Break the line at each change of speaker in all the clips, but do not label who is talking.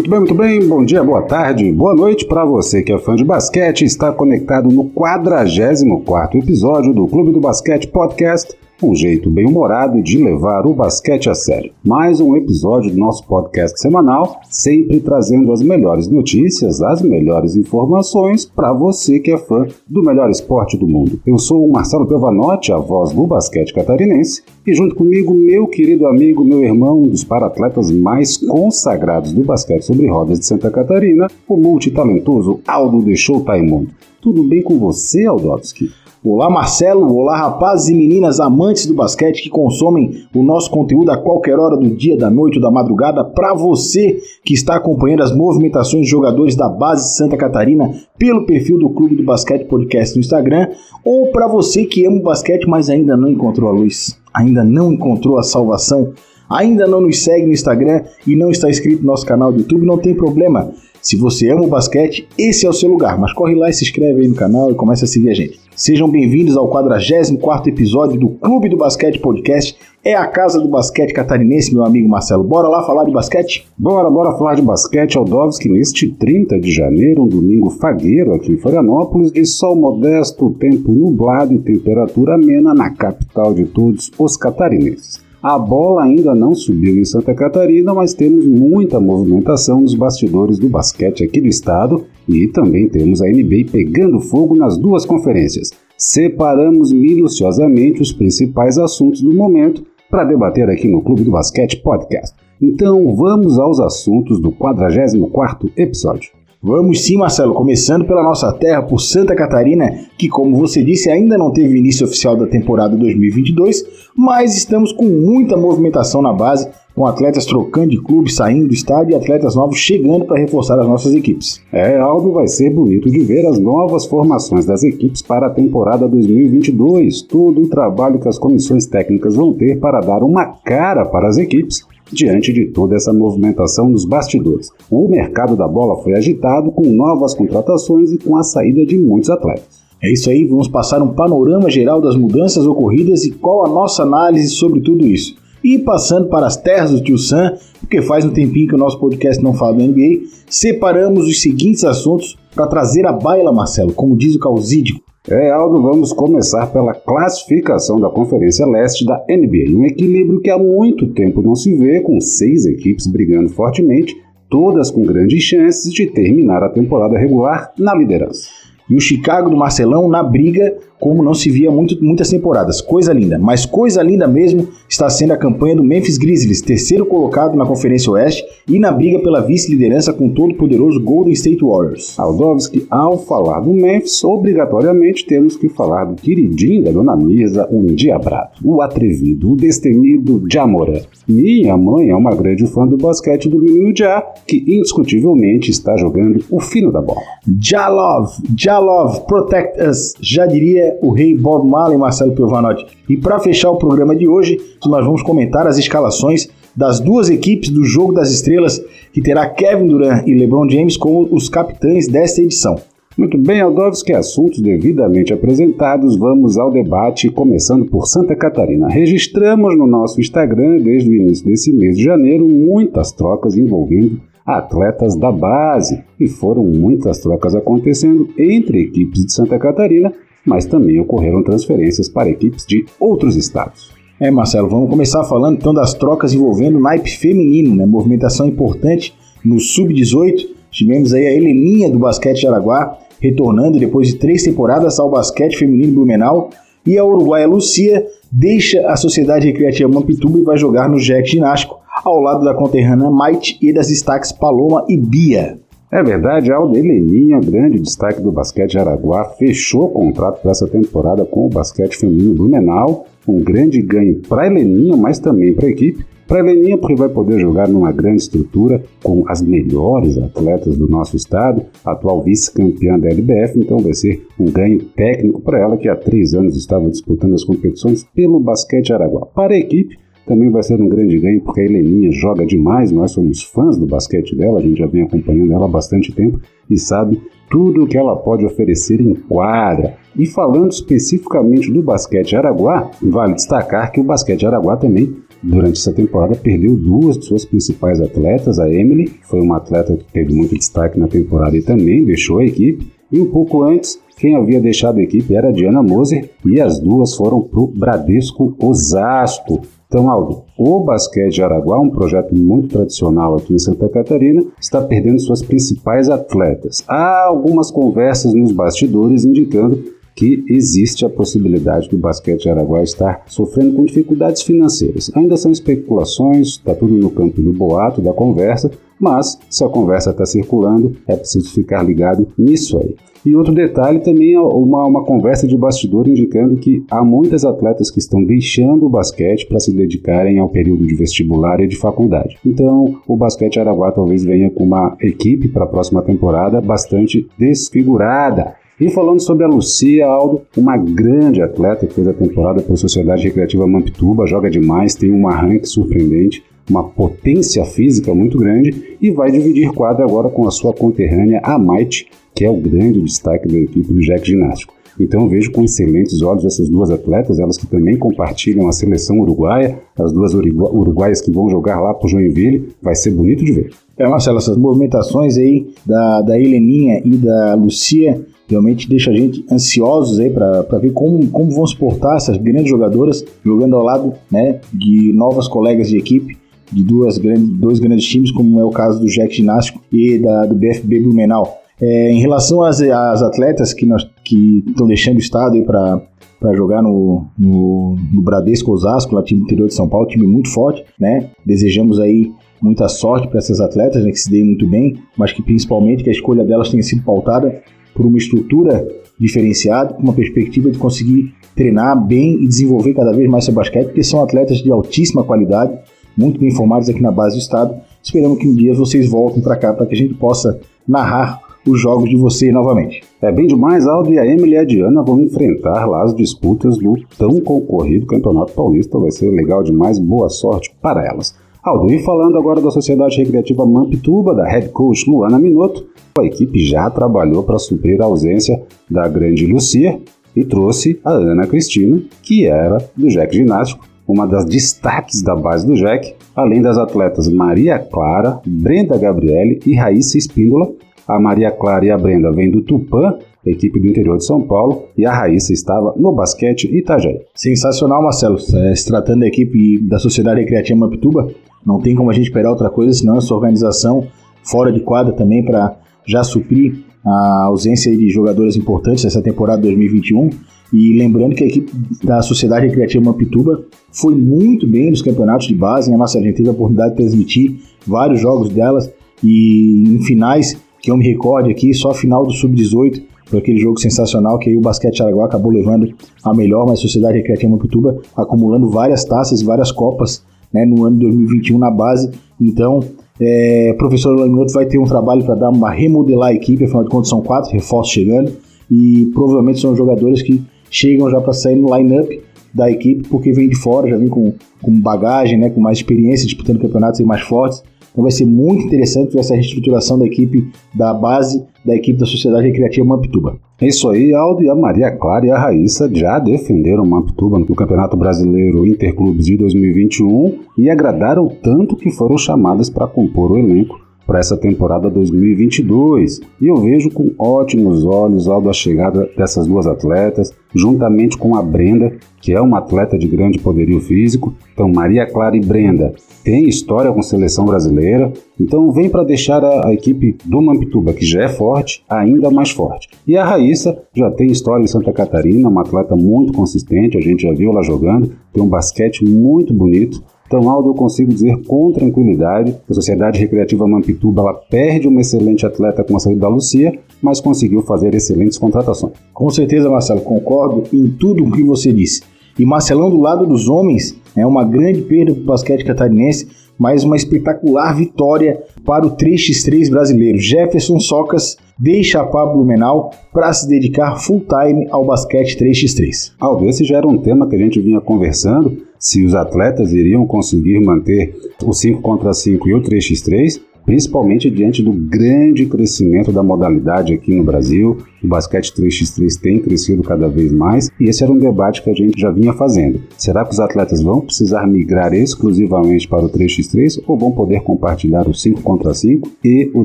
Muito bem, muito bem. Bom dia, boa tarde, boa noite para você que é fã de basquete e está conectado no 44 episódio do Clube do Basquete Podcast um jeito bem-humorado de levar o basquete a sério. Mais um episódio do nosso podcast semanal, sempre trazendo as melhores notícias, as melhores informações para você que é fã do melhor esporte do mundo. Eu sou o Marcelo Pelvanotti, a voz do basquete catarinense, e junto comigo, meu querido amigo, meu irmão, um dos paratletas mais consagrados do basquete sobre rodas de Santa Catarina, o multitalentoso Aldo de Showtime Tudo bem com você, Aldovski?
Olá Marcelo, olá rapazes e meninas amantes do basquete que consomem o nosso conteúdo a qualquer hora do dia, da noite ou da madrugada. Para você que está acompanhando as movimentações de jogadores da base Santa Catarina pelo perfil do Clube do Basquete Podcast no Instagram, ou para você que ama o basquete mas ainda não encontrou a luz, ainda não encontrou a salvação, ainda não nos segue no Instagram e não está inscrito no nosso canal do YouTube, não tem problema. Se você ama o basquete, esse é o seu lugar, mas corre lá e se inscreve aí no canal e começa a seguir a gente. Sejam bem-vindos ao 44 episódio do Clube do Basquete Podcast. É a casa do basquete catarinense, meu amigo Marcelo. Bora lá falar de basquete?
Bora, bora falar de basquete, Aldovski, neste 30 de janeiro, um domingo fagueiro aqui em Florianópolis, de sol modesto, tempo nublado e temperatura amena na capital de todos os catarinenses. A bola ainda não subiu em Santa Catarina, mas temos muita movimentação nos bastidores do basquete aqui do estado e também temos a NBA pegando fogo nas duas conferências. Separamos minuciosamente os principais assuntos do momento para debater aqui no Clube do Basquete Podcast. Então vamos aos assuntos do 44º episódio.
Vamos sim, Marcelo, começando pela nossa terra, por Santa Catarina, que, como você disse, ainda não teve início oficial da temporada 2022, mas estamos com muita movimentação na base, com atletas trocando de clube, saindo do estádio e atletas novos chegando para reforçar as nossas equipes.
É, Aldo, vai ser bonito de ver as novas formações das equipes para a temporada 2022, todo o trabalho que as comissões técnicas vão ter para dar uma cara para as equipes diante de toda essa movimentação nos bastidores. O mercado da bola foi agitado com novas contratações e com a saída de muitos atletas.
É isso aí, vamos passar um panorama geral das mudanças ocorridas e qual a nossa análise sobre tudo isso. E passando para as terras do Tio Sam, porque faz um tempinho que o nosso podcast não fala da NBA, separamos os seguintes assuntos para trazer a baila, Marcelo, como diz o Causídico.
É, Aldo, vamos começar pela classificação da Conferência Leste da NBA. Um equilíbrio que há muito tempo não se vê, com seis equipes brigando fortemente, todas com grandes chances de terminar a temporada regular na liderança.
E o Chicago do Marcelão na briga como não se via muito, muitas temporadas. Coisa linda. Mas coisa linda mesmo está sendo a campanha do Memphis Grizzlies, terceiro colocado na Conferência Oeste e na briga pela vice-liderança com todo o poderoso Golden State Warriors.
Aldovski, ao falar do Memphis, obrigatoriamente temos que falar do queridinho da dona Misa, o endiabrado, o atrevido, o destemido Jamora. Minha mãe é uma grande fã do basquete do menino Ja, que indiscutivelmente está jogando o fino da bola.
Jalov, Jalov, protect us, já diria o rei Bob Marley Marcelo Piovanotti. E para fechar o programa de hoje, nós vamos comentar as escalações das duas equipes do Jogo das Estrelas, que terá Kevin Durant e LeBron James como os capitães desta edição.
Muito bem, Aldovski, assuntos devidamente apresentados, vamos ao debate, começando por Santa Catarina. Registramos no nosso Instagram, desde o início desse mês de janeiro, muitas trocas envolvendo atletas da base, e foram muitas trocas acontecendo entre equipes de Santa Catarina mas também ocorreram transferências para equipes de outros estados.
É, Marcelo, vamos começar falando então das trocas envolvendo o naipe feminino, né? Movimentação importante no sub-18. Tivemos aí a Heleninha do basquete de Araguá retornando depois de três temporadas ao basquete feminino Blumenau e a uruguaia Lucia deixa a Sociedade Recreativa Mampituba e vai jogar no Jack Ginástico ao lado da conterrânea Maite e das destaques Paloma e Bia.
É verdade, a Aldeleninha, grande destaque do basquete Araguá, fechou contrato para essa temporada com o basquete feminino Blumenau, um grande ganho para Heleninha, mas também para a equipe. Para Heleninha, porque vai poder jogar numa grande estrutura com as melhores atletas do nosso estado, atual vice-campeã da LBF, então vai ser um ganho técnico para ela, que há três anos estava disputando as competições pelo basquete Araguá. Para a equipe, também vai ser um grande ganho porque a Heleninha joga demais, nós somos fãs do basquete dela, a gente já vem acompanhando ela há bastante tempo e sabe tudo o que ela pode oferecer em quadra. E falando especificamente do basquete Araguá, vale destacar que o basquete Araguá também durante essa temporada, perdeu duas de suas principais atletas. A Emily, que foi uma atleta que teve muito destaque na temporada e também deixou a equipe. E um pouco antes, quem havia deixado a equipe era a Diana Moser e as duas foram para o Bradesco Osasco. Então, Aldo, o basquete de Araguá, um projeto muito tradicional aqui em Santa Catarina, está perdendo suas principais atletas. Há algumas conversas nos bastidores indicando que existe a possibilidade do basquete Araguá estar sofrendo com dificuldades financeiras. Ainda são especulações, está tudo no campo do boato, da conversa, mas se a conversa está circulando, é preciso ficar ligado nisso aí. E outro detalhe também é uma, uma conversa de bastidor indicando que há muitas atletas que estão deixando o basquete para se dedicarem ao período de vestibular e de faculdade. Então, o basquete Araguá talvez venha com uma equipe para a próxima temporada bastante desfigurada. E falando sobre a Lucia Aldo, uma grande atleta que fez a temporada pela Sociedade Recreativa Mampituba, joga demais, tem um arranque surpreendente, uma potência física muito grande e vai dividir quadra agora com a sua conterrânea Amaite, que é o grande destaque da equipe do Jack Ginástico. Então vejo com excelentes olhos essas duas atletas, elas que também compartilham a seleção uruguaia, as duas uruguaias que vão jogar lá para Joinville, vai ser bonito de ver.
É, Marcelo, essas movimentações aí da, da Heleninha e da Lucia realmente deixa a gente ansiosos aí para ver como, como vão se portar essas grandes jogadoras jogando ao lado né, de novas colegas de equipe de duas grandes, dois grandes times, como é o caso do Jack Ginástico e da, do BFB Blumenau. É, em relação às, às atletas que que estão deixando o estado para para jogar no, no, no, Bradesco Osasco, lá time interior de São Paulo, time muito forte, né? Desejamos aí muita sorte para essas atletas, né, que se deem muito bem, mas que principalmente que a escolha delas tenha sido pautada por uma estrutura diferenciada, com uma perspectiva de conseguir treinar bem e desenvolver cada vez mais seu basquete, porque são atletas de altíssima qualidade, muito bem formados aqui na base do estado. Esperamos que um dia vocês voltem para cá para que a gente possa narrar os jogos de vocês novamente.
É bem demais, Aldo e a Emily e a Diana vão enfrentar lá as disputas do tão concorrido Campeonato Paulista. Vai ser legal demais, boa sorte para elas. Aldo, e falando agora da Sociedade Recreativa Mampituba, da head coach Luana Minotto, a equipe já trabalhou para suprir a ausência da grande Lucia e trouxe a Ana Cristina, que era do Jack Ginástico, uma das destaques da base do Jack, além das atletas Maria Clara, Brenda Gabriele e Raíssa Espíndola. A Maria Clara e a Brenda vêm do Tupã, equipe do interior de São Paulo, e a Raíssa estava no basquete Itajaí.
Sensacional, Marcelo. É, se tratando da equipe da Sociedade Recreativa Mapituba, não tem como a gente esperar outra coisa, senão essa organização fora de quadra também para já suprir a ausência de jogadores importantes nessa temporada 2021. E lembrando que a equipe da Sociedade Recreativa Mampituba foi muito bem nos campeonatos de base, né, Marcelo? A gente teve a oportunidade de transmitir vários jogos delas e em finais, que eu me recorde aqui, só a final do Sub-18, foi aquele jogo sensacional que aí o Basquete Araguá acabou levando a melhor, mas a Sociedade Recreativa Mampituba acumulando várias taças e várias copas né, no ano de 2021 na base. Então, é, professor Lanotto vai ter um trabalho para dar uma remodelar a equipe, afinal de contas são quatro reforços chegando e provavelmente são jogadores que chegam já para sair no line-up da equipe porque vem de fora, já vem com, com bagagem, né, com mais experiência disputando campeonatos mais fortes. Então vai ser muito interessante essa reestruturação da equipe da base da equipe da Sociedade Recreativa Mampituba.
É isso aí, Aldo e a Maria Clara e a Raíssa já defenderam Mampituba no Campeonato Brasileiro Interclubes de 2021 e agradaram tanto que foram chamadas para compor o elenco para essa temporada 2022. E eu vejo com ótimos olhos a chegada dessas duas atletas, juntamente com a Brenda, que é uma atleta de grande poderio físico. Então, Maria Clara e Brenda têm história com seleção brasileira, então vem para deixar a, a, equipe do Mampituba, que já é forte, ainda mais forte. E a Raíssa já tem história em Santa Catarina, uma atleta muito consistente, a gente já viu ela jogando, tem um basquete muito bonito. Então, Aldo, eu consigo dizer com tranquilidade que a Sociedade Recreativa Mampituba ela perde uma excelente atleta com a saída da Lucia, mas conseguiu fazer excelentes contratações.
Com certeza, Marcelo, concordo em tudo o que você disse. E Marcelão, do lado dos homens, é uma grande perda para o basquete catarinense, mas uma espetacular vitória para o 3x3 brasileiro. Jefferson Socas deixa a Pablo Menal para se dedicar full time ao basquete 3x3.
Aldo, esse já era um tema que a gente vinha conversando, se os atletas iriam conseguir manter o 5 contra 5 e o 3x3, principalmente diante do grande crescimento da modalidade aqui no Brasil. O basquete 3x3 tem crescido cada vez mais e esse era um debate que a gente já vinha fazendo. Será que os atletas vão precisar migrar exclusivamente para o 3x3 ou vão poder compartilhar o 5 contra 5 e o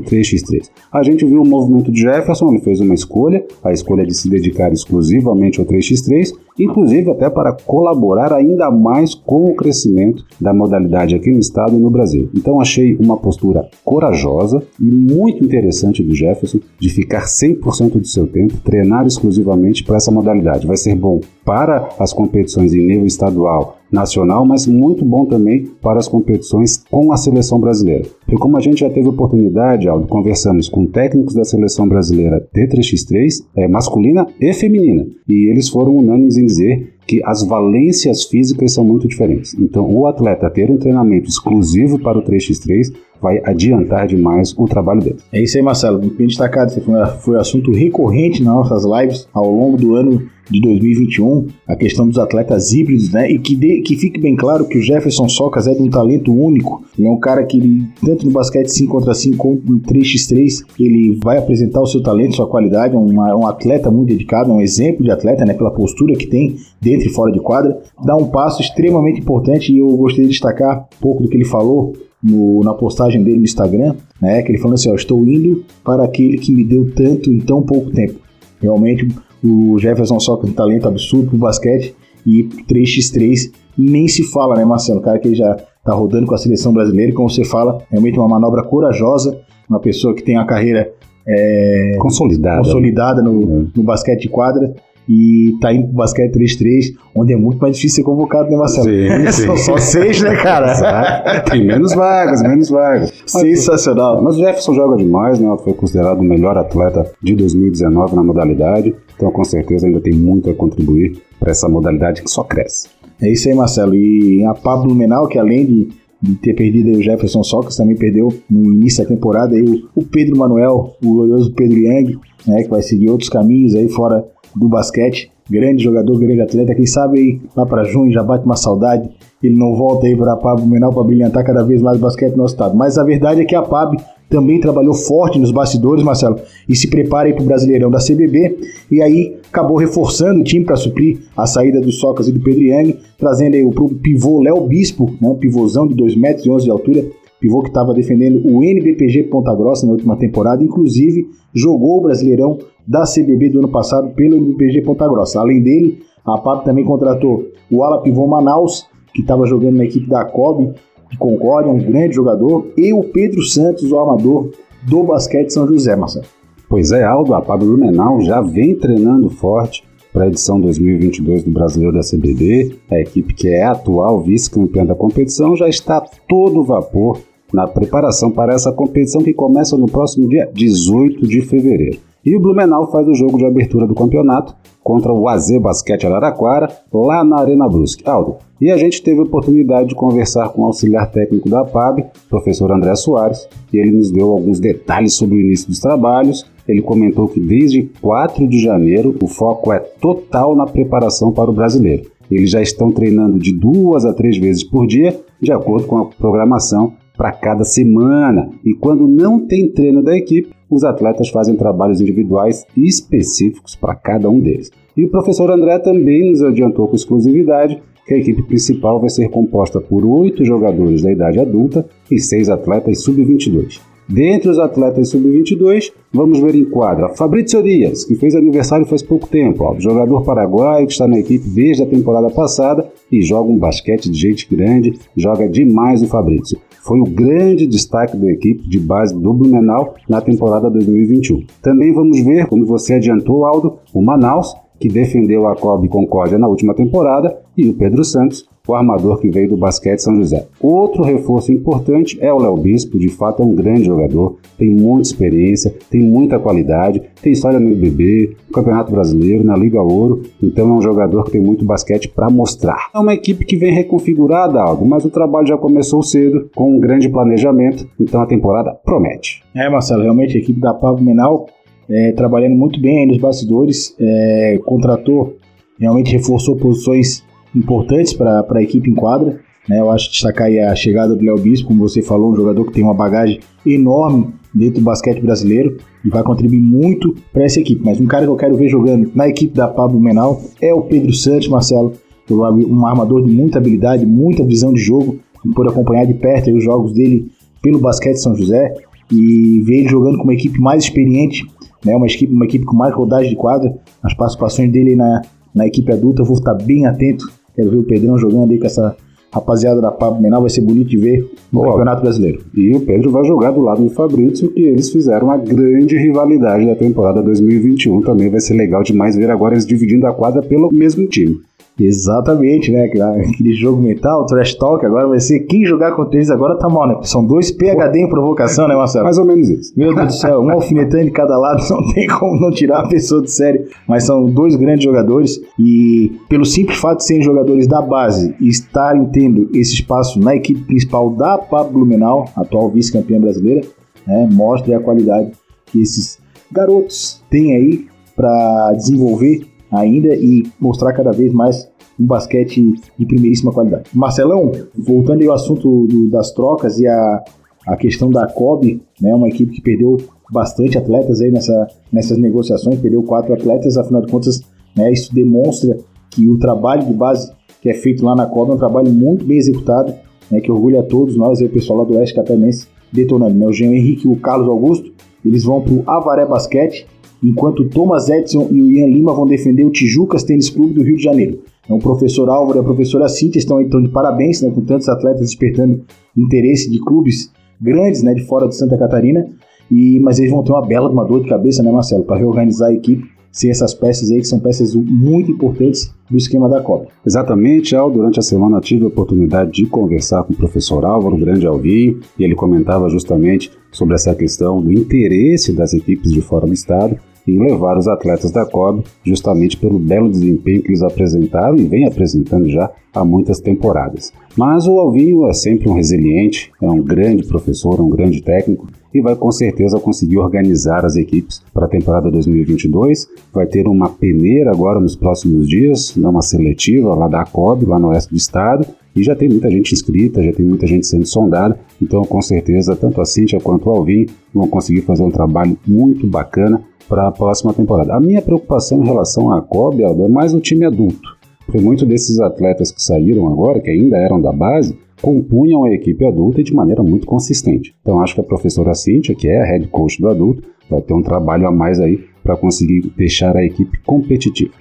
3x3? A gente viu o movimento de Jefferson, ele fez uma escolha, a escolha de se dedicar exclusivamente ao 3x3 inclusive até para colaborar ainda mais com o crescimento da modalidade aqui no estado e no Brasil. Então achei uma postura corajosa e muito interessante do Jefferson de ficar 100% do seu tempo treinar exclusivamente para essa modalidade. Vai ser bom para as competições em nível estadual, nacional, mas muito bom também para as competições com a seleção brasileira. E como a gente já teve oportunidade, Aldo, conversamos com técnicos da seleção brasileira T3x3, é, masculina e feminina, e eles foram unânimes em dizer que as valências físicas são muito diferentes. Então, o atleta ter um treinamento exclusivo para o 3x3 vai adiantar demais o trabalho dele.
É isso aí, Marcelo. Bem destacado. Esse foi, assunto recorrente nas nossas lives ao longo do ano de 2021, a questão dos atletas híbridos, né? E que, de, que fique bem claro que o Jefferson Socas é de um talento único. Ele é um cara que, tanto no basquete 5 contra 5 como no 3x3, ele vai apresentar o seu talento, sua qualidade. É uma, um atleta muito dedicado, é um exemplo de atleta, né? Pela postura que tem dentro e fora de quadra. Dá um passo extremamente importante e eu gostaria de destacar um pouco do que ele falou no, na postagem dele no Instagram, né? Que ele falou assim: ó, estou indo para aquele que me deu tanto em tão pouco tempo. Realmente, o Jefferson só com um talento absurdo pro basquete e 3x3 nem se fala, né, Marcelo? O cara que já tá rodando com a seleção brasileira, e como você fala, realmente uma manobra corajosa, uma pessoa que tem a carreira é,
consolidada,
consolidada no, é. no basquete de quadra e tá indo pro basquete 3-3, onde é muito mais difícil ser convocado, né, Marcelo?
Sim, sim.
São só seis, né, cara?
Exato. Tem menos vagas, menos vagas.
Sensacional.
Mas o Jefferson joga demais, né? Foi considerado o melhor atleta de 2019 na modalidade, então com certeza ainda tem muito a contribuir para essa modalidade que só cresce.
É isso aí, Marcelo. E a Pablo Menal, que além de, de ter perdido o Jefferson Socas, também perdeu no início da temporada aí o, o Pedro Manuel, o glorioso Pedro Yang, né, que vai seguir outros caminhos aí fora do basquete. Grande jogador, grande atleta. Quem sabe aí lá para junho já bate uma saudade. Ele não volta aí para Pablo Menal para brilhantar cada vez mais o basquete no nosso estado. Mas a verdade é que a PAB também trabalhou forte nos bastidores, Marcelo, e se prepara para o Brasileirão da CBB. E aí acabou reforçando o time para suprir a saída do Socas e do Pedriani, trazendo aí o pivô Léo Bispo, né, um pivôzão de 2,11 metros de altura, pivô que estava defendendo o NBPG Ponta Grossa na última temporada, inclusive jogou o Brasileirão da CBB do ano passado pelo NBPG Ponta Grossa. Além dele, a PAP também contratou o ala pivô Manaus, que estava jogando na equipe da COB de Concórdia, um grande jogador, e o Pedro Santos, o armador do basquete São José, Marcelo.
Pois é, Aldo, a Pablo Blumenau já vem treinando forte para a edição 2022 do Brasileiro da CBB. A equipe que é atual vice-campeã da competição já está todo vapor na preparação para essa competição que começa no próximo dia 18 de fevereiro. E o Blumenau faz o jogo de abertura do campeonato contra o AZ Basquete Araraquara, lá na Arena Brusque. Aldo, e a gente teve a oportunidade de conversar com o auxiliar técnico da PAB, professor André Soares, e ele nos deu alguns detalhes sobre o início dos trabalhos. Ele comentou que desde 4 de janeiro o foco é total na preparação para o brasileiro. Eles já estão treinando de duas a três vezes por dia, de acordo com a programação para cada semana. E quando não tem treino da equipe, os atletas fazem trabalhos individuais específicos para cada um deles. E o professor André também nos adiantou com exclusividade que a equipe principal vai ser composta por oito jogadores da idade adulta e seis atletas sub-22. Dentre os atletas sub-22, vamos ver em quadra. Fabrício Dias, que fez aniversário faz pouco tempo, ó, jogador paraguaio que está na equipe desde a temporada passada e joga um basquete de gente grande, joga demais o Fabrício. Foi o grande destaque da equipe de base do Blumenau na temporada 2021. Também vamos ver, como você adiantou, Aldo, o Manaus, que defendeu a Cobb Concórdia na última temporada, e o Pedro Santos, o armador que veio do basquete São José. Outro reforço importante é o Léo Bispo, de fato é um grande jogador, tem muita experiência, tem muita qualidade, tem história no IBB, no Campeonato Brasileiro, na Liga Ouro, então é um jogador que tem muito basquete para mostrar. É uma equipe que vem reconfigurada, algo, mas o trabalho já começou cedo, com um grande planejamento, então a temporada promete.
É, Marcelo, realmente a equipe da Pablo Menal é, trabalhando muito bem aí nos bastidores, é, contratou, realmente reforçou posições importantes para a equipe em quadra. Né? Eu acho destacar aí a chegada do Léo Bispo, como você falou, um jogador que tem uma bagagem enorme dentro do basquete brasileiro e vai contribuir muito para essa equipe. Mas um cara que eu quero ver jogando na equipe da Pablo Menal é o Pedro Santos, Marcelo, um armador de muita habilidade, muita visão de jogo, por acompanhar de perto os jogos dele pelo basquete São José e ver ele jogando com uma equipe mais experiente, né, uma, equipe, uma equipe com mais rodagem de quadra, as participações dele na, na equipe adulta, eu vou estar bem atento, quero ver o Pedrão jogando aí com essa rapaziada da Pablo Menal, vai ser bonito de ver no Boa. Campeonato Brasileiro.
E o Pedro vai jogar do lado do Fabrício, que eles fizeram uma grande rivalidade da temporada 2021, também vai ser legal demais ver agora eles dividindo a quadra pelo mesmo time.
Exatamente, né? Aquele jogo mental, trash talk, agora vai ser quem jogar contra eles agora tá mal, né? São dois PHD em provocação, né, Marcelo?
Mais ou menos isso.
Meu Deus do céu, um alfinetando de cada lado, não tem como não tirar a pessoa do sério. Mas são dois grandes jogadores e pelo simples fato de serem jogadores da base e estarem tendo esse espaço na equipe principal da Pablo Blumenau, atual vice-campeã brasileira, né, mostra a qualidade que esses garotos têm aí para desenvolver ainda e mostrar cada vez mais um basquete de primeiríssima qualidade. Marcelão, voltando ao assunto do, das trocas e a, a questão da COB, né, uma equipe que perdeu bastante atletas aí nessa, nessas negociações, perdeu quatro atletas, afinal de contas, né, isso demonstra que o trabalho de base que é feito lá na COB é um trabalho muito bem executado, né, que orgulha a todos nós, aí, o pessoal lá do Oeste Catarinense, detonando. Né, o Jean Henrique e o Carlos Augusto, eles vão para o Avaré Basquete, enquanto Thomas Edson e o Ian Lima vão defender o Tijucas Tênis Clube do Rio de Janeiro. Então, o professor Álvaro e a professora Cíntia estão então de parabéns, né, com tantos atletas despertando interesse de clubes grandes, né, de fora de Santa Catarina. E mas eles vão ter uma bela uma dor de cabeça, né, Marcelo, para reorganizar a equipe sem essas peças aí que são peças muito importantes do esquema da Copa.
Exatamente, Al. Durante a semana tive a oportunidade de conversar com o professor Álvaro, grande Alvinho, e ele comentava justamente sobre essa questão do interesse das equipes de fora do estado em levar os atletas da COB, justamente pelo belo desempenho que eles apresentaram e vem apresentando já há muitas temporadas. Mas o Alvinho é sempre um resiliente, é um grande professor, um grande técnico e vai com certeza conseguir organizar as equipes para a temporada 2022. Vai ter uma peneira agora nos próximos dias, né, uma seletiva lá da COB, lá no oeste do estado, e já tem muita gente inscrita, já tem muita gente sendo sondada, então com certeza tanto a Cíntia quanto o Alvinho vão conseguir fazer um trabalho muito bacana para a próxima temporada. A minha preocupação em relação à COB Aldo, é mais no time adulto, porque muitos desses atletas que saíram agora, que ainda eram da base, compunham a equipe adulta de maneira muito consistente. Então acho que a professora Cíntia, que é a head coach do adulto, vai ter um trabalho a mais aí para conseguir deixar a equipe competitiva.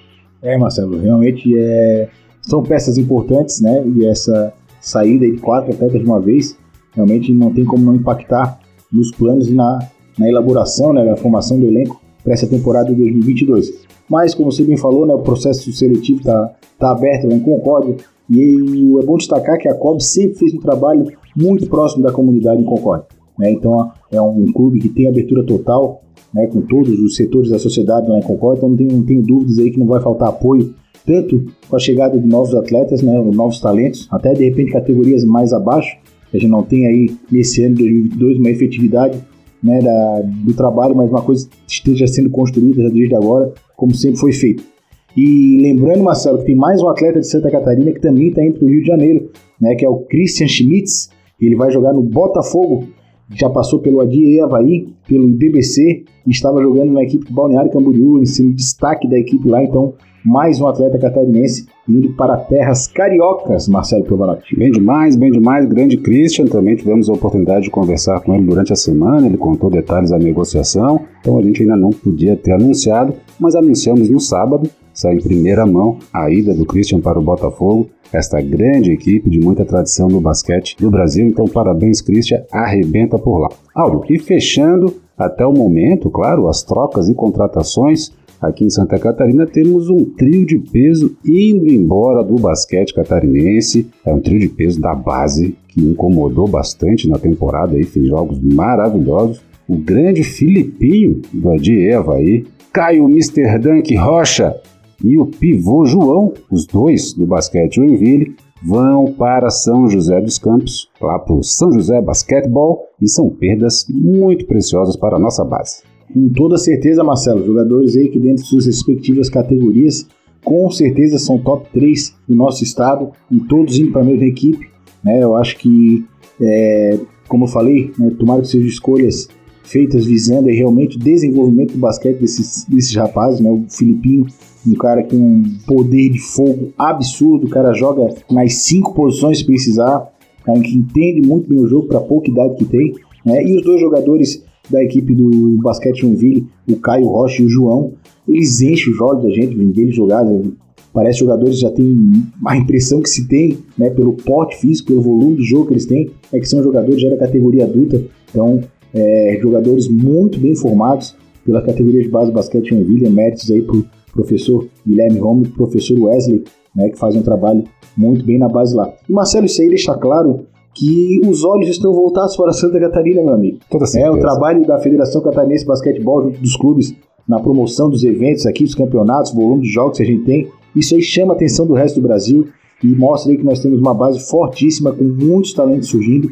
É, Marcelo, realmente é... são peças importantes, né? E essa saída de quatro atletas de uma vez realmente não tem como não impactar nos planos e na, na elaboração, né, na formação do elenco para essa temporada de 2022. Mas, como você bem falou, né, o processo seletivo está tá aberto em Concórdia e é bom destacar que a COB sempre fez um trabalho muito próximo da comunidade em Concórdia. Né? Então, é um clube que tem abertura total né, com todos os setores da sociedade lá em Concórdia, então não tenho, não tenho dúvidas aí que não vai faltar apoio, tanto com a chegada de novos atletas, né, novos talentos, até de repente categorias mais abaixo, a gente não tem aí nesse ano de 2022 uma efetividade né, da, do trabalho, mas uma coisa esteja sendo construída desde agora, como sempre foi feito. E lembrando, Marcelo, que tem mais um atleta de Santa Catarina que também está indo para o Rio de Janeiro, né, que é o Christian Schmitz. Ele vai jogar no Botafogo, já passou pelo Adia Havaí, pelo BBC, e estava jogando na equipe do Balneário Camboriú, sendo destaque da equipe lá, então mais um atleta catarinense indo para terras cariocas, Marcelo Provanotti.
Bem demais, bem demais. Grande Christian, também tivemos a oportunidade de conversar com ele durante a semana, ele contou detalhes da negociação, então a gente ainda não podia ter anunciado, mas anunciamos no sábado, sai em primeira mão a ida do Christian para o Botafogo, esta grande equipe de muita tradição no basquete do Brasil, então parabéns Christian, arrebenta por lá. Áudio, e fechando até o momento, claro, as trocas e contratações Aqui em Santa Catarina temos um trio de peso indo embora do basquete catarinense. É um trio de peso da base que incomodou bastante na temporada e fez jogos maravilhosos. O grande Filipinho do Adi Havaí, Caio Mr. Dunk Rocha e o pivô João, os dois do basquete Joinville, vão para São José dos Campos, lá para o São José Basquetebol, e são perdas muito preciosas para a nossa base.
Com toda certeza, Marcelo, jogadores aí que dentro de suas respectivas categorias, com certeza são top 3 do nosso estado, e todos indo para a mesma equipe. Né? Eu acho que, é, como eu falei, né, tomara que sejam escolhas feitas visando realmente o desenvolvimento do basquete desses, desses rapazes, né? O Filipinho, um cara com um poder de fogo absurdo, o cara joga nas cinco posições se precisar, cara que entende muito bem o jogo para pouca idade que tem, né? E os dois jogadores da equipe do basquete Joinville, o Caio Rocha e o João, eles enchem os olhos da gente, eles jogar, né? Parece jogadores já tem a impressão que se tem, né, pelo porte físico, pelo volume de jogo que eles têm, é que são jogadores já da categoria adulta. Então, é, jogadores muito bem formados pela categoria de base do basquete Joinville, méritos aí pro professor Guilherme Romo e professor Wesley, né, que fazem um trabalho muito bem na base lá. E Marcelo, isso aí deixa claro que os olhos estão voltados para Santa Catarina, meu amigo.
Toda certeza.
É o trabalho da Federação Catarinense de Basquetebol junto dos clubes na promoção dos eventos aqui, dos campeonatos, volume de jogos que a gente tem. Isso aí chama a atenção do resto do Brasil e mostra aí que nós temos uma base fortíssima com muitos talentos surgindo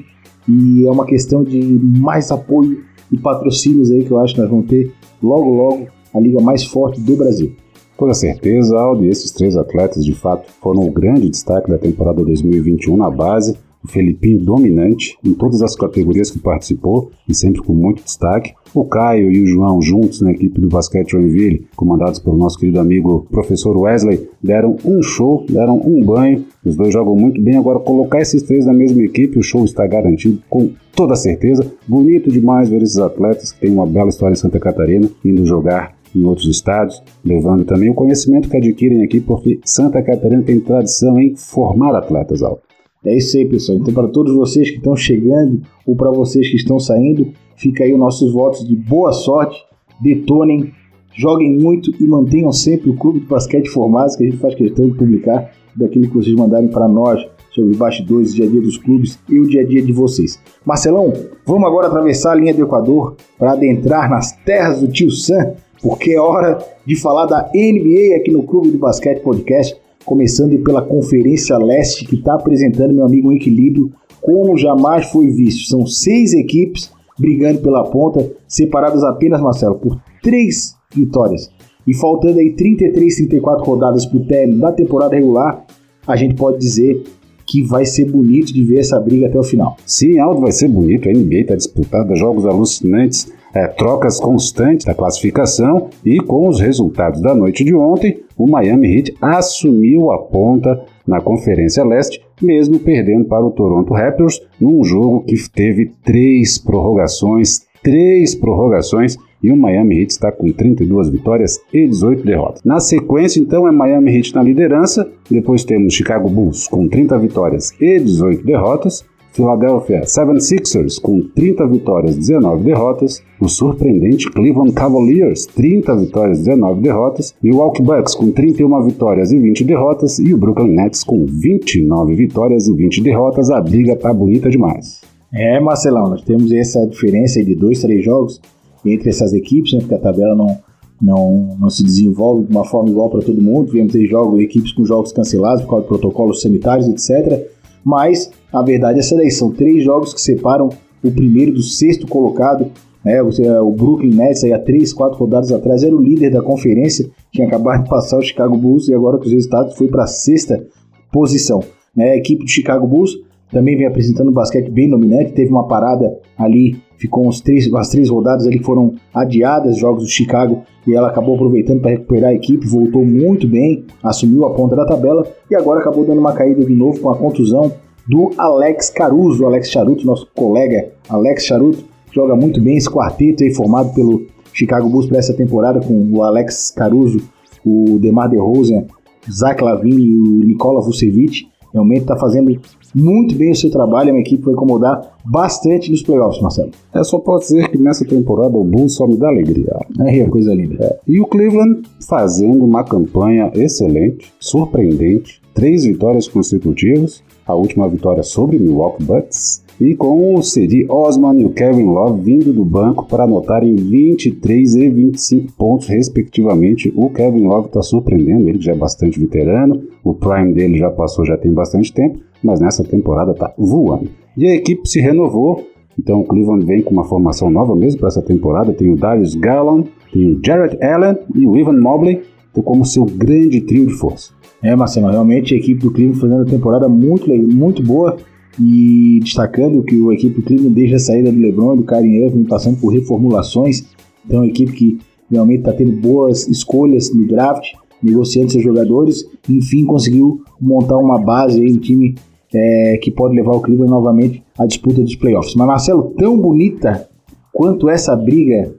e é uma questão de mais apoio e patrocínios aí que eu acho que nós vamos ter logo logo a liga mais forte do Brasil.
Toda certeza, Aldo, esses três atletas de fato foram o grande destaque da temporada 2021 na base o Felipinho dominante em todas as categorias que participou e sempre com muito destaque. O Caio e o João juntos na equipe do basquete Joinville, comandados pelo nosso querido amigo professor Wesley, deram um show, deram um banho. Os dois jogam muito bem. Agora colocar esses três na mesma equipe, o show está garantido com toda certeza. Bonito demais ver esses atletas que têm uma bela história em Santa Catarina indo jogar em outros estados, levando também o conhecimento que adquirem aqui, porque Santa Catarina tem tradição em formar atletas altos.
É isso aí, pessoal. Então, para todos vocês que estão chegando ou para vocês que estão saindo, fica aí os nossos votos de boa sorte, detonem, joguem muito e mantenham sempre o Clube de Basquete Formados, que a gente faz questão de publicar daquilo que vocês mandarem para nós sobre os bastidores, dia a dia dos clubes e o dia a dia de vocês. Marcelão, vamos agora atravessar a linha do Equador para adentrar nas terras do tio Sam, porque é hora de falar da NBA aqui no Clube do Basquete Podcast começando pela Conferência Leste, que está apresentando, meu amigo, um equilíbrio como jamais foi visto. São seis equipes brigando pela ponta, separadas apenas, Marcelo, por três vitórias. E faltando aí 33, 34 rodadas para o término da temporada regular, a gente pode dizer que vai ser bonito de ver essa briga até o final.
Sim, Aldo, vai ser bonito. A NBA está disputada, jogos alucinantes é, trocas constantes da classificação e com os resultados da noite de ontem, o Miami Heat assumiu a ponta na Conferência Leste, mesmo perdendo para o Toronto Raptors num jogo que teve três prorrogações, três prorrogações e o Miami Heat está com 32 vitórias e 18 derrotas. Na sequência, então, é Miami Heat na liderança, depois temos Chicago Bulls com 30 vitórias e 18 derrotas, Philadelphia 76ers com 30 vitórias e 19 derrotas, o surpreendente Cleveland Cavaliers 30 vitórias e 19 derrotas, Milwaukee Bucks com 31 vitórias e 20 derrotas e o Brooklyn Nets com 29 vitórias e 20 derrotas. A briga tá bonita demais.
É, Marcelão, nós temos essa diferença de dois, três jogos entre essas equipes, né, porque a tabela não, não, não se desenvolve de uma forma igual para todo mundo. Vemos ter jogos, equipes com jogos cancelados por causa de protocolos sanitários, etc. Mas a verdade é essa daí, são três jogos que separam o primeiro do sexto colocado. Né? O Brooklyn Nets, aí, há três, quatro rodadas atrás, era o líder da conferência, tinha acabado de passar o Chicago Bulls e agora com os resultados foi para a sexta posição. Né? A equipe do Chicago Bulls também vem apresentando um basquete bem dominante, teve uma parada ali, ficou uns três, as três rodadas ali foram adiadas, jogos do Chicago, e ela acabou aproveitando para recuperar a equipe, voltou muito bem, assumiu a ponta da tabela e agora acabou dando uma caída de novo com a contusão do Alex Caruso, Alex Charuto, nosso colega Alex Charuto, joga muito bem esse quarteto aí formado pelo Chicago Bulls para essa temporada com o Alex Caruso, o DeMar DeRozan, Zach Lavine e o Nikola Vucevic. Realmente está fazendo muito bem o seu trabalho, a minha equipe vai incomodar bastante nos playoffs, Marcelo.
É, só posso dizer que nessa temporada o Bulls só me dá alegria.
É, coisa linda.
É. E o Cleveland fazendo uma campanha excelente, surpreendente, três vitórias consecutivas, a última vitória sobre Milwaukee Bucks, e com o Cedi Osman e o Kevin Love vindo do banco para anotarem 23 e 25 pontos, respectivamente. O Kevin Love está surpreendendo, ele já é bastante veterano, o prime dele já passou, já tem bastante tempo, mas nessa temporada está voando. E a equipe se renovou, então o Cleveland vem com uma formação nova mesmo para essa temporada. Tem o Darius Garland, tem o Jarrett Allen e o Ivan Mobley como seu grande trio de força.
É, Marcelo, realmente a equipe do Cleveland fazendo uma temporada muito, muito boa. e destacando que a equipe do Cleveland desde a saída do LeBron do Kyrie Irving passando por reformulações, então é uma equipe que realmente está tendo boas escolhas no draft, negociando seus jogadores, enfim conseguiu montar uma base aí, um time é, que pode levar o Cleveland novamente à disputa dos playoffs. Mas Marcelo, tão bonita quanto essa briga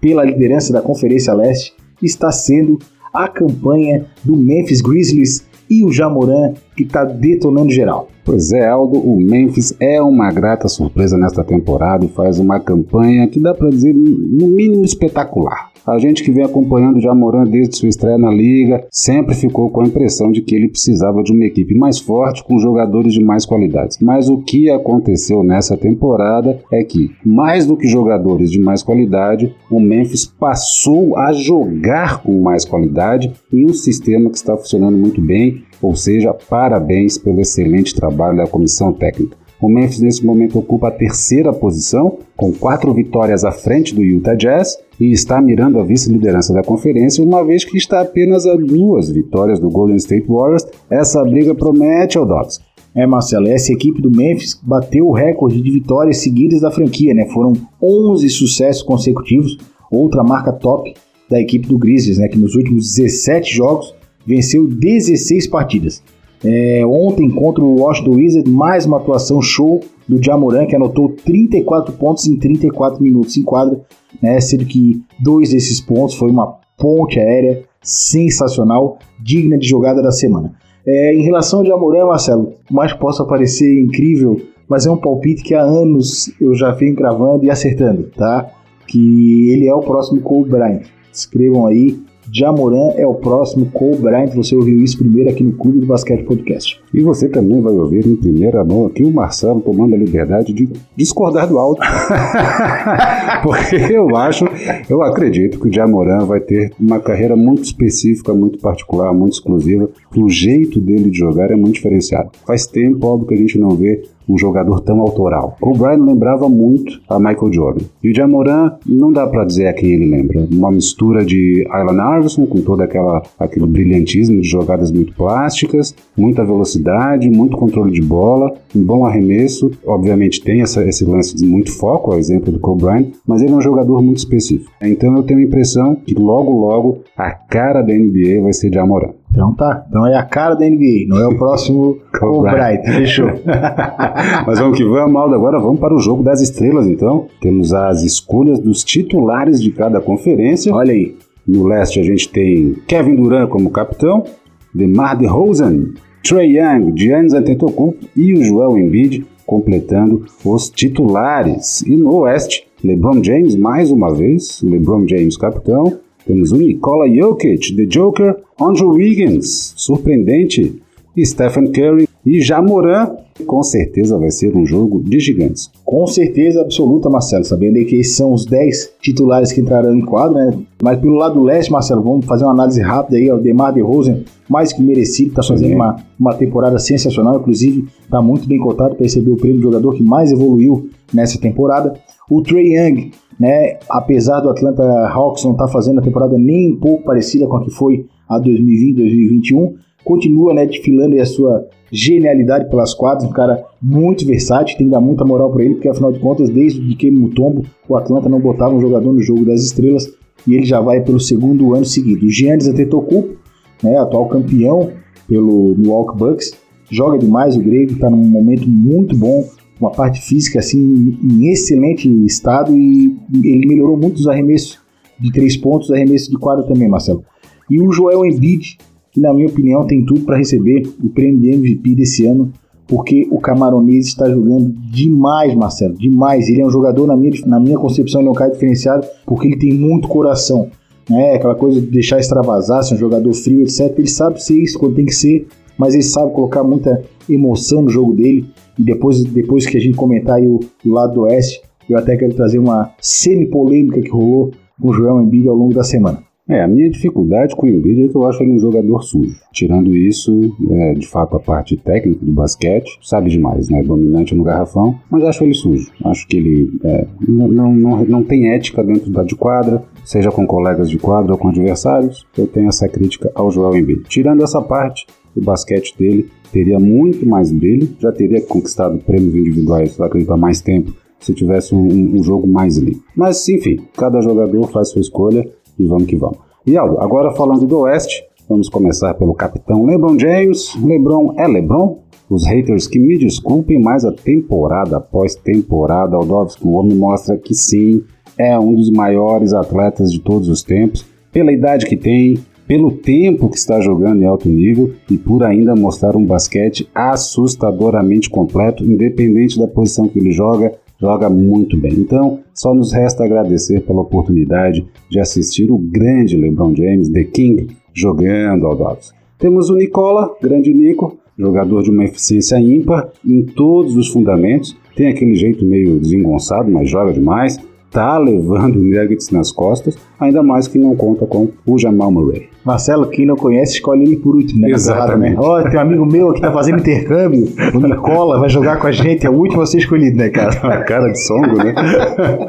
pela liderança da Conferência Leste está sendo a campanha do Memphis Grizzlies e o Jamoran que está detonando geral.
Pois é, Aldo, o Memphis é uma grata surpresa nesta temporada e faz uma campanha que dá para dizer no mínimo espetacular. A gente que vem acompanhando o Jamoran desde sua estreia na liga sempre ficou com a impressão de que ele precisava de uma equipe mais forte com jogadores de mais qualidades. Mas o que aconteceu nessa temporada é que, mais do que jogadores de mais qualidade, o Memphis passou a jogar com mais qualidade em um sistema que está funcionando muito bem ou seja, parabéns pelo excelente trabalho da comissão técnica. O Memphis nesse momento ocupa a terceira posição, com quatro vitórias à frente do Utah Jazz e está mirando a vice-liderança da conferência, uma vez que está apenas a duas vitórias do Golden State Warriors. Essa briga promete ao Dobbs.
É, Marcelo, essa equipe do Memphis bateu o recorde de vitórias seguidas da franquia, né? Foram 11 sucessos consecutivos, outra marca top da equipe do Grizzlies, né? Que nos últimos 17 jogos venceu 16 partidas. É, ontem contra o Washington Wizards, mais uma atuação show do Jamoran, que anotou 34 pontos em 34 minutos em quadra, né, sendo que dois desses pontos foi uma ponte aérea sensacional, digna de jogada da semana. É, em relação ao Jamoran, Marcelo, mais possa parecer incrível, mas é um palpite que há anos eu já venho gravando e acertando, tá? Que ele é o próximo Cole Bryant. Escrevam aí Jamoran é o próximo Cole Bryant. Você ouviu isso primeiro aqui no Clube do Basquete Podcast.
E você também vai ouvir em primeira mão aqui o Marcelo tomando a liberdade de discordar do alto. Porque eu acho, eu acredito que o Jamoran vai ter uma carreira muito específica, muito particular, muito exclusiva. O jeito dele de jogar é muito diferenciado. Faz tempo, óbvio, que a gente não vê um jogador tão autoral. O Brian lembrava muito a Michael Jordan. E o Jamoran, não dá para dizer a quem ele lembra. Uma mistura de Allen Iverson, com todo aquela, aquele brilhantismo de jogadas muito plásticas, muita velocidade, muito controle de bola, um bom arremesso. Obviamente tem essa, esse lance de muito foco, ao exemplo do Kobe Bryant, mas ele é um jogador muito específico. Então eu tenho a impressão que logo, logo, a cara da NBA vai ser Jamoran.
Então tá. Então é a cara da NBA, não é o próximo Bryant. Fechou.
Mas vamos que vamos, Aldo. Agora vamos para o jogo das estrelas, então. Temos as escolhas dos titulares de cada conferência.
Olha aí.
No leste a gente tem Kevin Durant como capitão, DeMar DeRozan, Trey Young, Giannis Antetokounmpo e o Joel Embiid completando os titulares. E no oeste, LeBron James mais uma vez, LeBron James capitão, temos o Nikola Jokic, The Joker, Andrew Wiggins, surpreendente, Stephen Curry e Jamoran. Com certeza vai ser um jogo de gigantes.
Com certeza absoluta, Marcelo. Sabendo que esses são os 10 titulares que entrarão em quadro, né? Mas pelo lado leste, Marcelo, vamos fazer uma análise rápida aí. O Demar DeRozan, mais que merecido, está fazendo uma, uma temporada sensacional. Inclusive, está muito bem cotado para receber o prêmio de jogador que mais evoluiu nessa temporada. O Trey Young, né? Apesar do Atlanta Hawks não estar tá fazendo a temporada nem um pouco parecida com a que foi a 2020-2021, continua né, desfilando a sua genialidade pelas quadras, um cara muito versátil, tem que dar muita moral para ele, porque afinal de contas, desde que Mutombo, o Atlanta não botava um jogador no jogo das estrelas e ele já vai pelo segundo ano seguido. O Giannis Antetokounmpo, né, atual campeão pelo Milwaukee Bucks, joga demais o grego, está num momento muito bom, uma parte física assim em excelente estado e ele melhorou muito os arremessos de três pontos, arremessos de quadra também, Marcelo. E o Joel Embiid, que na minha opinião tem tudo para receber o prêmio de MVP desse ano, porque o camaronês está jogando demais, Marcelo, demais. Ele é um jogador, na minha, na minha concepção, ele é um cara diferenciado, porque ele tem muito coração. Né? Aquela coisa de deixar extravasar, ser um jogador frio, etc. Ele sabe ser isso quando tem que ser, mas ele sabe colocar muita emoção no jogo dele. Depois, depois que a gente comentar aí o, o lado do oeste, eu até quero trazer uma semi-polêmica que rolou com o Joel Embiid ao longo da semana.
É, a minha dificuldade com o Embiid é que eu acho ele um jogador sujo. Tirando isso, é, de fato, a parte técnica do basquete, sabe demais, né? Dominante no garrafão, mas acho ele sujo. Acho que ele é, não, não, não tem ética dentro da de quadra, seja com colegas de quadra ou com adversários. Eu tenho essa crítica ao Joel Embiid. Tirando essa parte, o basquete dele teria muito mais brilho, já teria conquistado prêmios individuais, acredito, há mais tempo, se tivesse um, um jogo mais limpo. Mas, enfim, cada jogador faz sua escolha e vamos que vamos. E Aldo, agora falando do Oeste, vamos começar pelo capitão LeBron James. LeBron é LeBron? Os haters que me desculpem, mas a temporada após temporada, Aldovski, o homem mostra que sim, é um dos maiores atletas de todos os tempos, pela idade que tem, pelo tempo que está jogando em alto nível e por ainda mostrar um basquete assustadoramente completo, independente da posição que ele joga, joga muito bem. Então, só nos resta agradecer pela oportunidade de assistir o grande LeBron James, The King, jogando ao Dodgers. Temos o Nicola, grande Nico, jogador de uma eficiência ímpar em todos os fundamentos, tem aquele jeito meio desengonçado, mas joga demais tá levando o Nuggets nas costas, ainda mais que não conta com o Jamal Murray.
Marcelo, quem não conhece, escolhe ele por último, né?
Exatamente.
Ó, oh, tem um amigo meu que tá fazendo intercâmbio, o Nicola vai jogar com a gente, é o último a ser escolhido, né, cara?
A cara de songo, né?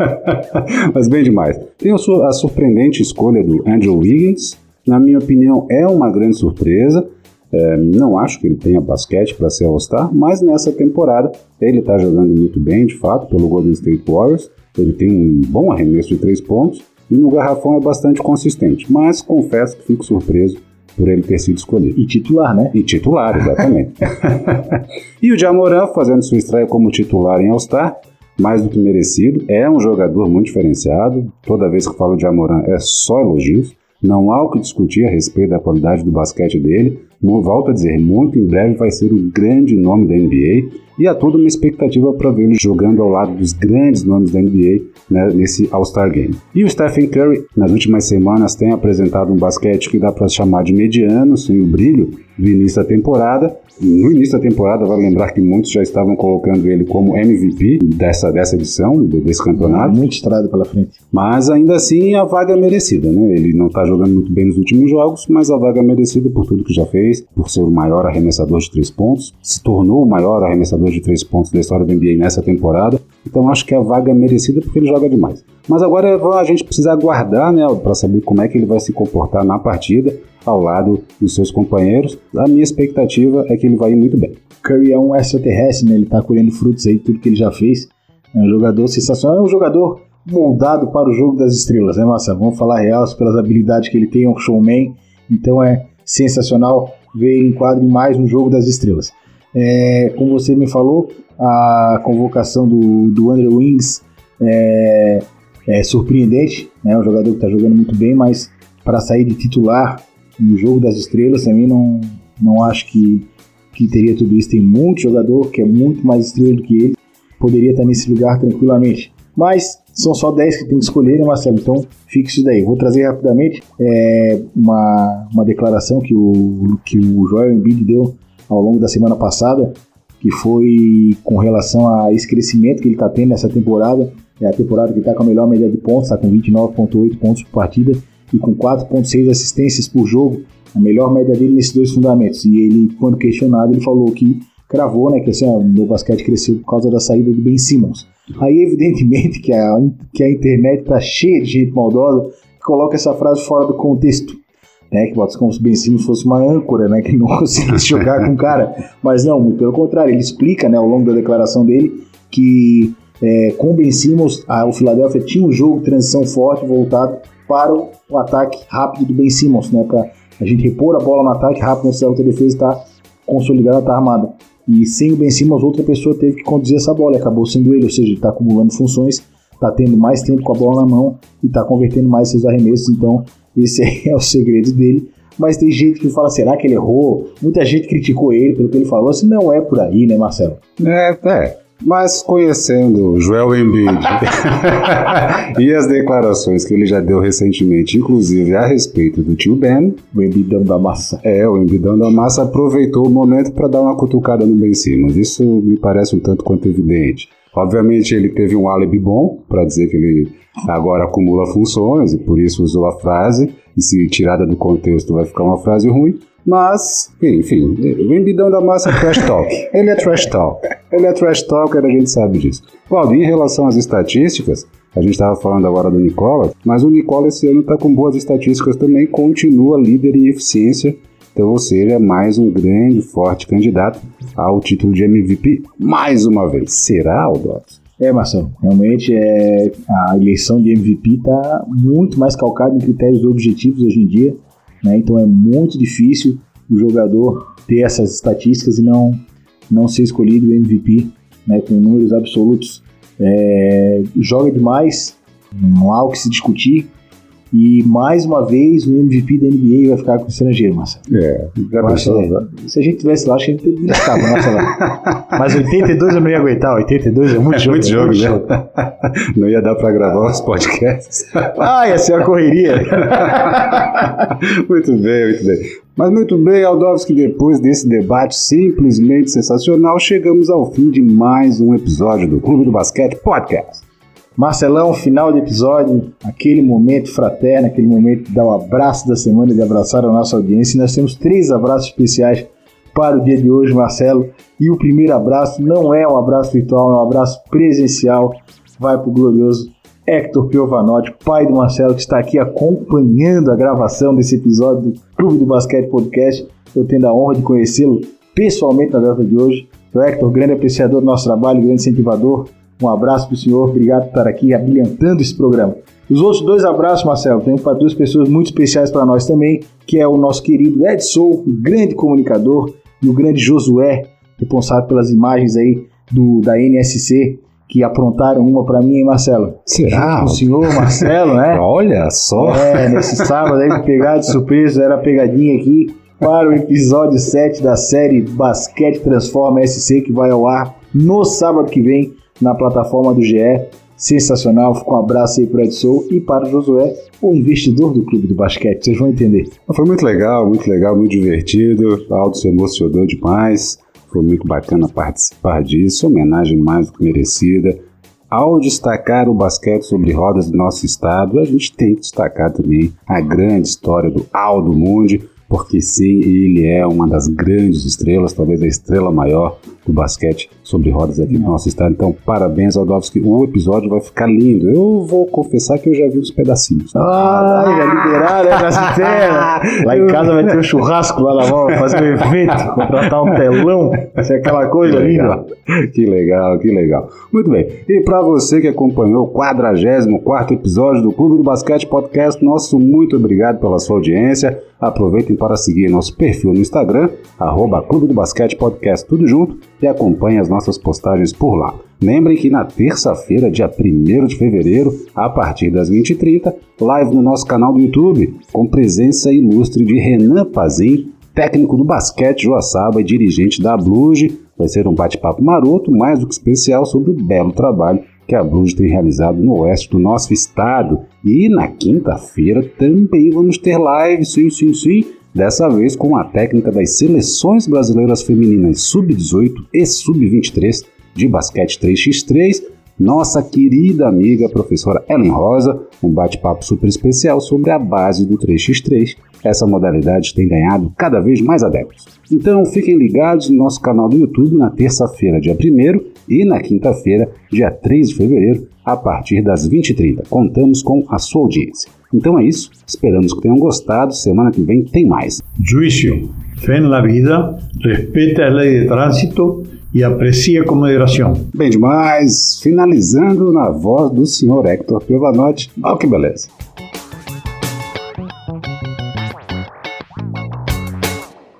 Mas bem demais. Tem a surpreendente escolha do Andrew Wiggins, na minha opinião, é uma grande surpresa. É, não acho que ele tenha basquete para ser All-Star, mas nessa temporada ele está jogando muito bem, de fato, pelo Golden State Warriors. Ele tem um bom arremesso de três pontos e no garrafão é bastante consistente, mas confesso que fico surpreso por ele ter sido escolhido.
E titular, né?
E titular, exatamente. e o Jamoran fazendo sua estreia como titular em All-Star, mais do que merecido. É um jogador muito diferenciado. Toda vez que falo de Jamoran é só elogios. Não há o que discutir a respeito da qualidade do basquete dele. Volto a dizer, muito em breve vai ser o grande nome da NBA e há toda uma expectativa para vê-lo jogando ao lado dos grandes nomes da NBA né, nesse All-Star Game. E o Stephen Curry, nas últimas semanas, tem apresentado um basquete que dá para chamar de mediano, sem o brilho do início da temporada. No início da temporada, vale lembrar que muitos já estavam colocando ele como MVP dessa, dessa edição, desse campeonato.
Muito estrada pela frente.
Mas ainda assim, a vaga é merecida, né? Ele não está jogando muito bem nos últimos jogos, mas a vaga é merecida por tudo que já fez, por ser o maior arremessador de três pontos, se tornou o maior arremessador de três pontos da história do NBA nessa temporada. Então acho que a vaga é merecida porque ele joga demais. Mas agora a gente precisa aguardar, né, para saber como é que ele vai se comportar na partida ao lado dos seus companheiros. A minha expectativa é que ele vai ir muito bem.
Curry é um extraterrestre, né? Ele tá colhendo frutos aí, tudo que ele já fez. É um jogador sensacional, é um jogador moldado para o jogo das estrelas, né, Marcelo? Vamos falar real, pelas habilidades que ele tem, é um showman. Então é sensacional ver ele em quadro em mais um jogo das estrelas. É, como você me falou, a convocação do, do Andrew Wings é, é surpreendente, né? Um jogador que está jogando muito bem, mas para sair de titular no jogo das estrelas também não, não acho que, que teria tudo isso. Tem muito jogador que é muito mais estrela do que ele, poderia estar nesse lugar tranquilamente. Mas são só 10 que tem que escolher, né, Marcelo? Então fique isso daí. Vou trazer rapidamente é, uma, uma declaração que o, que o Joel Embiid deu ao longo da semana passada, que foi com relação a esse crescimento que ele está tendo nessa temporada. É a temporada que está com a melhor média de pontos, está com 29,8 pontos por partida e com 4,6 assistências por jogo, a melhor média dele nesses dois fundamentos. E ele, quando questionado, ele falou que cravou, né, que assim, o meu basquete cresceu por causa da saída do Ben Simmons. Aí, evidentemente, que a, que a internet está cheia de gente maldosa que coloca essa frase fora do contexto né, que bota como se Ben Simmons fosse uma âncora, né, que não conseguisse jogar com o cara. Mas não, pelo contrário, ele explica, né, ao longo da declaração dele, que é, com o Ben Simmons, a, o Philadelphia tinha um jogo de transição forte voltado para o, o ataque rápido do Ben Simmons, né, para a gente repor a bola no ataque rápido, se a outra defesa está consolidada, está armada. E sem o Ben Simmons, outra pessoa teve que conduzir essa bola, acabou sendo ele, ou seja, ele está acumulando funções, está tendo mais tempo com a bola na mão e está convertendo mais seus arremessos, então esse é o segredo dele. Mas tem gente que fala, será que ele errou? Muita gente criticou ele pelo que ele falou. Assim, não é por aí, né, Marcelo?
É, é. Mas conhecendo Joel Embiid e as declarações que ele já deu recentemente, inclusive a respeito do tio Ben,
o Embidão da massa.
É, o Embidão da massa aproveitou o momento para dar uma cutucada no Ben Simmons. Isso me parece um tanto quanto evidente. Obviamente ele teve um álibi bom para dizer que ele agora acumula funções e por isso usou a frase, e se tirada do contexto vai ficar uma frase ruim. Mas, enfim, o embidão da massa é trash talk. Ele é trash talk. Ele é trash talker, a gente sabe disso. Claudio, em relação às estatísticas, a gente estava falando agora do Nicola, mas o Nicola esse ano está com boas estatísticas também, continua líder em eficiência Então, ou seja, mais um grande, forte candidato ao título de MVP mais uma vez. Será, Aldovski?
É, Marcelo, realmente é, a eleição de MVP está muito mais calcada em critérios objetivos hoje em dia, né? então é muito difícil o jogador ter essas estatísticas e não, não ser escolhido MVP né, com números absolutos. É, joga demais, não há o que se discutir, e mais uma vez o MVP da NBA vai ficar com o estrangeiro, Marcelo.
É, já
é, Se a gente tivesse lá, acho que a gente teria escapa, Marcelo. Mas 82 eu não ia aguentar, 82 é muito
é
jogo.
Muito jogo, é muito né? Não ia dar pra gravar os podcasts.
Ah, ia ser uma correria.
muito bem, muito bem. Mas muito bem, Aldovski, depois desse debate simplesmente sensacional, chegamos ao fim de mais um episódio do Clube do Basquete Podcast.
Marcelão, final de episódio, aquele momento fraterno, aquele momento de dar o abraço da semana, de abraçar a nossa audiência. E nós temos três abraços especiais para o dia de hoje, Marcelo. E o primeiro abraço não é um abraço virtual, é um abraço presencial. Vai para o glorioso Hector Piovanotti, pai do Marcelo, que está aqui acompanhando a gravação desse episódio do Clube do Basquete Podcast. Eu tendo a honra de conhecê-lo pessoalmente na data de hoje. O Hector, grande apreciador do nosso trabalho, grande incentivador. Um abraço para o senhor, obrigado por estar aqui abrilhantando esse programa. Os outros dois abraços, Marcelo, tem para duas pessoas muito especiais para nós também, que é o nosso querido Ed Sou, o grande comunicador, e o grande Josué, responsável pelas imagens aí do, da NSC, que aprontaram uma para mim, hein, Marcelo?
Será?
O senhor Marcelo, né?
Olha só!
É, nesse sábado aí, pegar de surpresa, era pegadinha aqui para o episódio 7 da série Basquete Transforma SC, que vai ao ar no sábado que vem na plataforma do GE. Sensacional, fica um abraço aí para o Edson e para o Josué, o investidor do Clube do Basquete, vocês vão entender.
Foi muito legal, muito legal, muito divertido, a Aldo se emocionou demais, foi muito bacana participar disso, homenagem mais do que merecida. Ao destacar o basquete sobre rodas do nosso estado, a gente tem que destacar também a grande história do Aldo Mundi, porque sim, ele é uma das grandes estrelas, talvez a estrela maior do basquete sobre rodas aqui no nosso estado. Então, parabéns, Aldovski. O episódio vai ficar lindo. Eu vou confessar que eu já vi uns pedacinhos.
Ah, já liberaram, nas Lá em casa vai ter um churrasco lá na mão, fazer um evento, contratar um telão, vai ser aquela coisa
que
linda.
Que legal, que legal. Muito bem. E para você que acompanhou o 44 episódio do Clube do Basquete Podcast, nosso muito obrigado pela sua audiência. Aproveitem para seguir nosso perfil no Instagram, arroba Clube do Basquete Podcast, tudo junto, e acompanhem as nossas postagens por lá. Lembrem que na terça-feira, dia 1 de fevereiro, a partir das 20h30, live no nosso canal do YouTube, com presença ilustre de Renan Pazin, técnico do basquete Joaçaba e dirigente da Bluge. Vai ser um bate-papo maroto, mais do que especial, sobre o belo trabalho que a Bluge tem realizado no oeste do nosso estado. E na quinta-feira também vamos ter live, sim, sim, sim, dessa vez com a técnica das seleções brasileiras femininas sub-18 e sub-23 de basquete 3x3, nossa querida amiga professora Ellen Rosa, um bate-papo super especial sobre a base do 3x3. Essa modalidade tem ganhado cada vez mais adeptos. Então fiquem ligados no nosso canal do YouTube na terça-feira, dia 1 e na quinta-feira, dia 3 de fevereiro, a partir das 20h30. Contamos com a sua audiência. Então é isso, esperamos que tenham gostado. Semana que vem tem mais.
Juízo, fé na vida, respeite a lei de trânsito e aprecie com moderação.
Bem demais, finalizando na voz do senhor Hector Piovanotti. Olha que beleza.